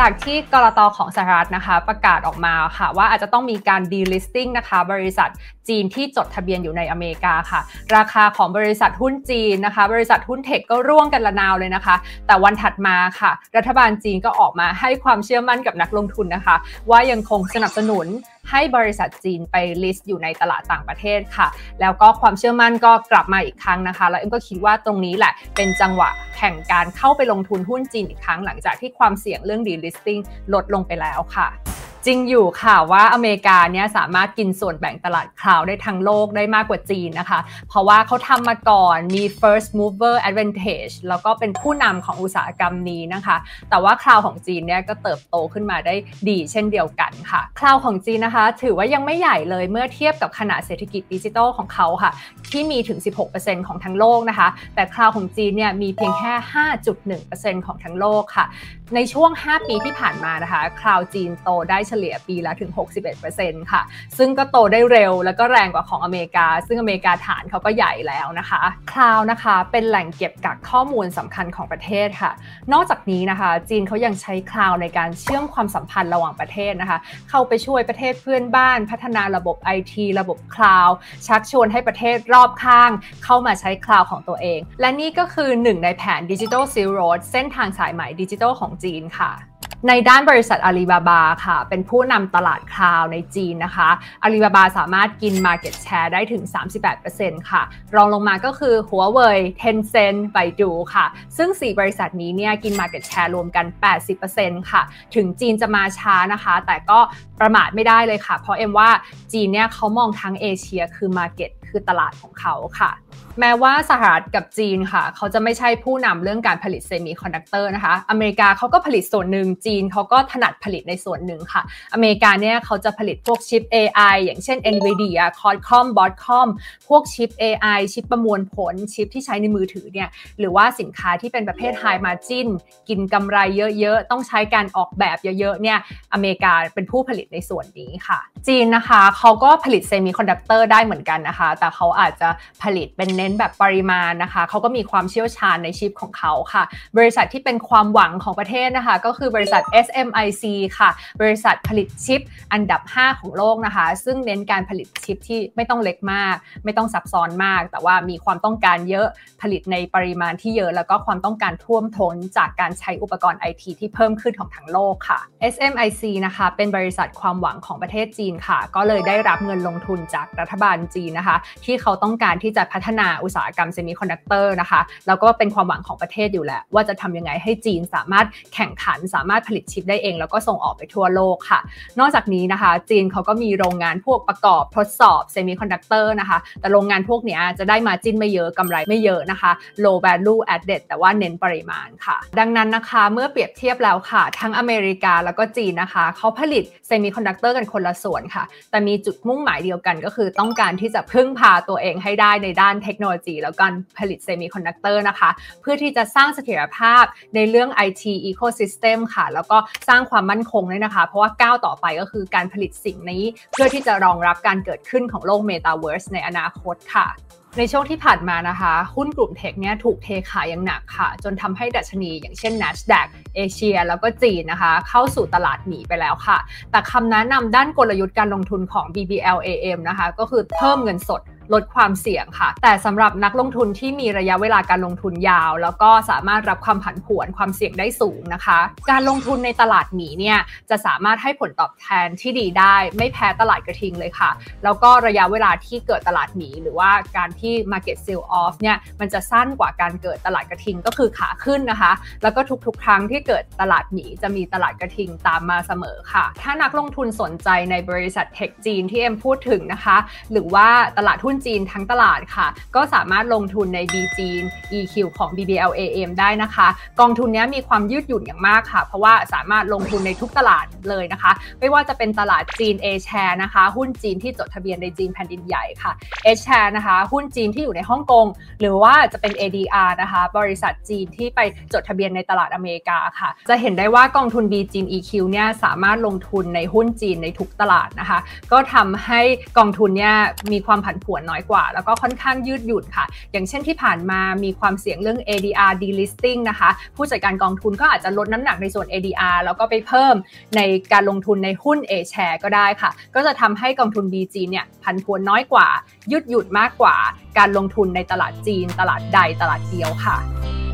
จากที่กรตของสหรัฐนะคะ ประกาศออกมาค่ะ ว่าอาจจะต้องมีการ delisting นะคะ บริษัทจีนที่จดทะเบียนอยู่ในอเมริกาค่ะ ราคาของบริษัทหุ้นจีนนะคะ บริษัทหุ้นเทคก็ร่วงกันระนาวเลยนะคะ แต่วันถัดมาค่ะ รัฐบาลจีนก็ออกมาให้ความเชื่อมั่นกับนักลงทุนนะคะ ว่ายังคงสนับสนุนให้บริษัทจีนไปลิสต์อยู่ในตลาดต่างประเทศค่ะ แล้วก็ความเชื่อมั่นก็กลับมาอีกครั้งนะคะ แล้วเอ็มก็คิดว่าตรงนี้แหละเป็นจังหวะแห่งการเข้าไปลงทุนหุ้นจีนอีกครั้ง หลังจากที่ความเสี่ยงเรื่อง delisting ลดลงไปแล้วค่ะ จริงอยู่ค่ะว่าอเมริกาเนี่ยสามารถกินส่วนแบ่งตลาด cloud ได้ทั้งโลกได้มากกว่าจีนนะคะ เพราะว่าเขาทำมาก่อนมี first mover advantage แล้วก็เป็นผู้นำของอุตสาหกรรมนี้นะคะ แต่ว่า cloud ของจีนเนี่ยก็เติบโตขึ้นมาได้ดีเช่นเดียวกันค่ะ cloud ของจีนนะคะ ถือว่ายังไม่ใหญ่เลยเมื่อเทียบกับขนาดเศรษฐกิจดิจิทัลของเขาค่ะ ที่มีถึง 16%ของทั้งโลกนะคะ แต่คลาวของจีนเนี่ยมีเพียงแค่ 5.1%ของทั้งโลกค่ะ ในช่วง 5 ปีที่ผ่านมานะคะคลาวจีนโตได้เฉลี่ยปีละถึง 61%ค่ะ ซึ่งก็โตได้เร็วแล้วก็แรงกว่าของอเมริกา ซึ่งอเมริกาฐานเขาก็ใหญ่แล้วนะคะคลาวนะคะเป็นแหล่งเก็บกักข้อมูลสำคัญของประเทศค่ะ นอกจากนี้นะคะ จีนเขายังใช้คลาวในการเชื่อมความสัมพันธ์ระหว่างประเทศนะคะ เข้าไปช่วยประเทศเพื่อนบ้าน พัฒนาระบบ IT ระบบ cloud ชักชวนให้ประเทศรอบข้าง เข้ามาใช้ cloud ของตัวเอง และนี่ก็คือหนึ่งในแผน Digital Silk Road เส้นทางสายใหม่ดิจิทัลของจีนค่ะในด้านบริษัทอาลีบาบาค่ะ เป็นผู้นำตลาด cloud ในจีนนะคะอาลีบาบาสามารถกิน Market Share ได้ถึง 38%ค่ะ รองลงมาก็คือหัวเว่ย Tencent ไบดูค่ะ ซึ่ง 4 บริษัทนี้เนี่ยกิน Market Share รวมกัน 80%ค่ะ ถึงจีนจะมาช้านะคะ แต่ก็ประมาทไม่ได้เลยค่ะ เพราะเอ็มว่าจีนเนี่ยเขามองทั้งเอเชียคือ Market คือตลาดของเขาค่ะ แม้ว่าสหรัฐกับจีนค่ะ เขาจะไม่ใช่ผู้นำเรื่องการผลิตเซมิคอนดักเตอร์นะคะ อเมริกาเขาก็ผลิตส่วนหนึ่ง จีนเขาก็ถนัดผลิตในส่วนหนึ่งค่ะ อเมริกาเนี่ยเขาจะผลิตพวกชิป AI อย่างเช่น NVIDIA Qualcomm Broadcom พวกชิป AI ชิปประมวลผล ชิปที่ใช้ในมือถือเนี่ย หรือว่าสินค้าที่เป็นประเภท High Margin กินกำไรเยอะๆ ต้องใช้การออกแบบเยอะๆ เนี่ย อเมริกาเป็นผู้ผลิตในส่วนนี้ค่ะ จีนนะคะ เขาก็ผลิตเซมิคอนดักเตอร์ได้เหมือนกันนะคะแต่เขาอาจจะผลิตเป็นเน้นแบบปริมาณนะคะเขาก็มีความเชี่ยวชาญในชิปของเขาค่ะ บริษัทที่เป็นความหวังของประเทศนะคะ ก็คือบริษัท SMIC ค่ะ บริษัทผลิตชิปอันดับ 5 ของโลกนะคะ ซึ่งเน้นการผลิตชิปที่ไม่ต้องเล็กมาก ไม่ต้องซับซ้อนมาก แต่ว่ามีความต้องการเยอะผลิตในปริมาณที่เยอะ แล้วก็ความต้องการท่วมท้นจากการใช้อุปกรณ์ไอทีที่เพิ่มขึ้นของทั้งโลกค่ะ SMIC นะคะเป็นบริษัทความหวังของประเทศจีนค่ะ ก็เลยได้รับเงินลงทุนจากรัฐบาลจีนนะคะที่เขาต้องการที่จะพัฒนาอุตสาหกรรมเซมิคอนดักเตอร์นะคะแล้วก็เป็นความหวังของประเทศอยู่แล้วว่าจะทำยังไงให้จีนสามารถแข่งขันสามารถผลิตชิปได้เอง แล้วก็ส่งออกไปทั่วโลกค่ะ นอกจากนี้นะคะ จีนเขาก็มีโรงงานพวกประกอบทดสอบเซมิคอนดักเตอร์นะคะ แต่โรงงานพวกนี้จะได้ margin ไม่เยอะกำไรไม่เยอะนะคะ low value added แต่ว่าเน้นปริมาณค่ะ ดังนั้นนะคะเมื่อเปรียบเทียบแล้วค่ะ ทั้งอเมริกาแล้วก็จีนนะคะ เขาผลิตเซมิคอนดักเตอร์กันคนละส่วนค่ะ แต่มีจุดมุ่งหมายเดียวกันก็คือต้องการที่จะพึ่งพาตัวเองให้ได้ในด้านเทคโนโลยี แล้วการผลิตเซมิคอนดักเตอร์นะคะ เพื่อที่จะสร้างเสถียรภาพในเรื่อง IT ecosystem ค่ะ แล้วก็สร้างความมั่นคงด้วยนะคะ เพราะว่าก้าวต่อไปก็คือการผลิตสิ่งนี้ เพื่อที่จะรองรับการเกิดขึ้นของโลก Metaverse ในอนาคตค่ะ ในช่วงที่ผ่านมานะคะ หุ้นกลุ่มเทคเนี่ยถูกเทขายอย่างหนักค่ะ จนทำให้ดัชนีอย่างเช่น NASDAQ เอเชีย แล้วก็จีนนะคะ เข้าสู่ตลาดหนีไปแล้วค่ะ แต่คำแนะนำด้านกลยุทธ์การลงทุนของ BBLAM นะคะ ก็คือเพิ่มเงินสด ลดความเสี่ยงค่ะ แต่สำหรับนักลงทุนที่มีระยะเวลาการลงทุนยาว แล้วก็สามารถรับความผันผวนความเสี่ยงได้สูงนะคะ การลงทุนในตลาดหมีเนี่ยจะสามารถให้ผลตอบแทนที่ดีได้ ไม่แพ้ตลาดกระทิงเลยค่ะ แล้วก็ระยะเวลาที่เกิดตลาดหมี หรือว่าการที่ market sell off เนี่ยมันจะสั้นกว่าการเกิดตลาดกระทิงก็คือขาขึ้นนะคะ แล้วก็ทุกๆ ครั้งที่เกิดตลาดหมีจะมีตลาดกระทิงตามมาเสมอค่ะ ถ้านักลงทุนสนใจในบริษัทเทคจีนที่เอ็มพูดถึงนะคะ หรือว่าตลาดหุ้นจีนทั้งตลาดค่ะ ก็สามารถลงทุนใน B จีน EQ ของ BBLAM ได้นะคะ กองทุนนี้มีความยืดหยุ่นอย่างมากค่ะ เพราะว่าสามารถลงทุนในทุกตลาดเลยนะคะ ไม่ว่าจะเป็นตลาดจีน A share นะคะ หุ้นจีนที่จดทะเบียนในจีนแผ่นดินใหญ่ค่ะ H share นะคะ หุ้นจีนที่อยู่ในฮ่องกงหรือว่าจะเป็น ADR นะคะ บริษัทจีนที่ไปจดทะเบียนในตลาดอเมริกาค่ะ จะเห็นได้ว่ากองทุน B จีน EQ เนี่ยสามารถลงทุนในหุ้นจีนในทุกตลาดนะคะ ก็ทำให้กองทุนเนี่ยมีความผันผวนวนน้อยกว่า แล้วก็ค่อนข้างยืดหยุ่นค่ะ อย่างเช่นที่ผ่านมามีความเสี่ยงเรื่อง ADR delisting นะคะ ผู้จัดการกองทุนก็อาจจะลดน้ำหนักในส่วน ADR แล้วก็ไปเพิ่มในการลงทุนในหุ้น A share ก็ได้ค่ะ ก็จะทำให้กองทุน BG เนี่ยพันพวนน้อยกว่า ยืดหยุ่นมากกว่า การลงทุนในตลาดจีน ตลาดใดตลาดเดียวค่ะ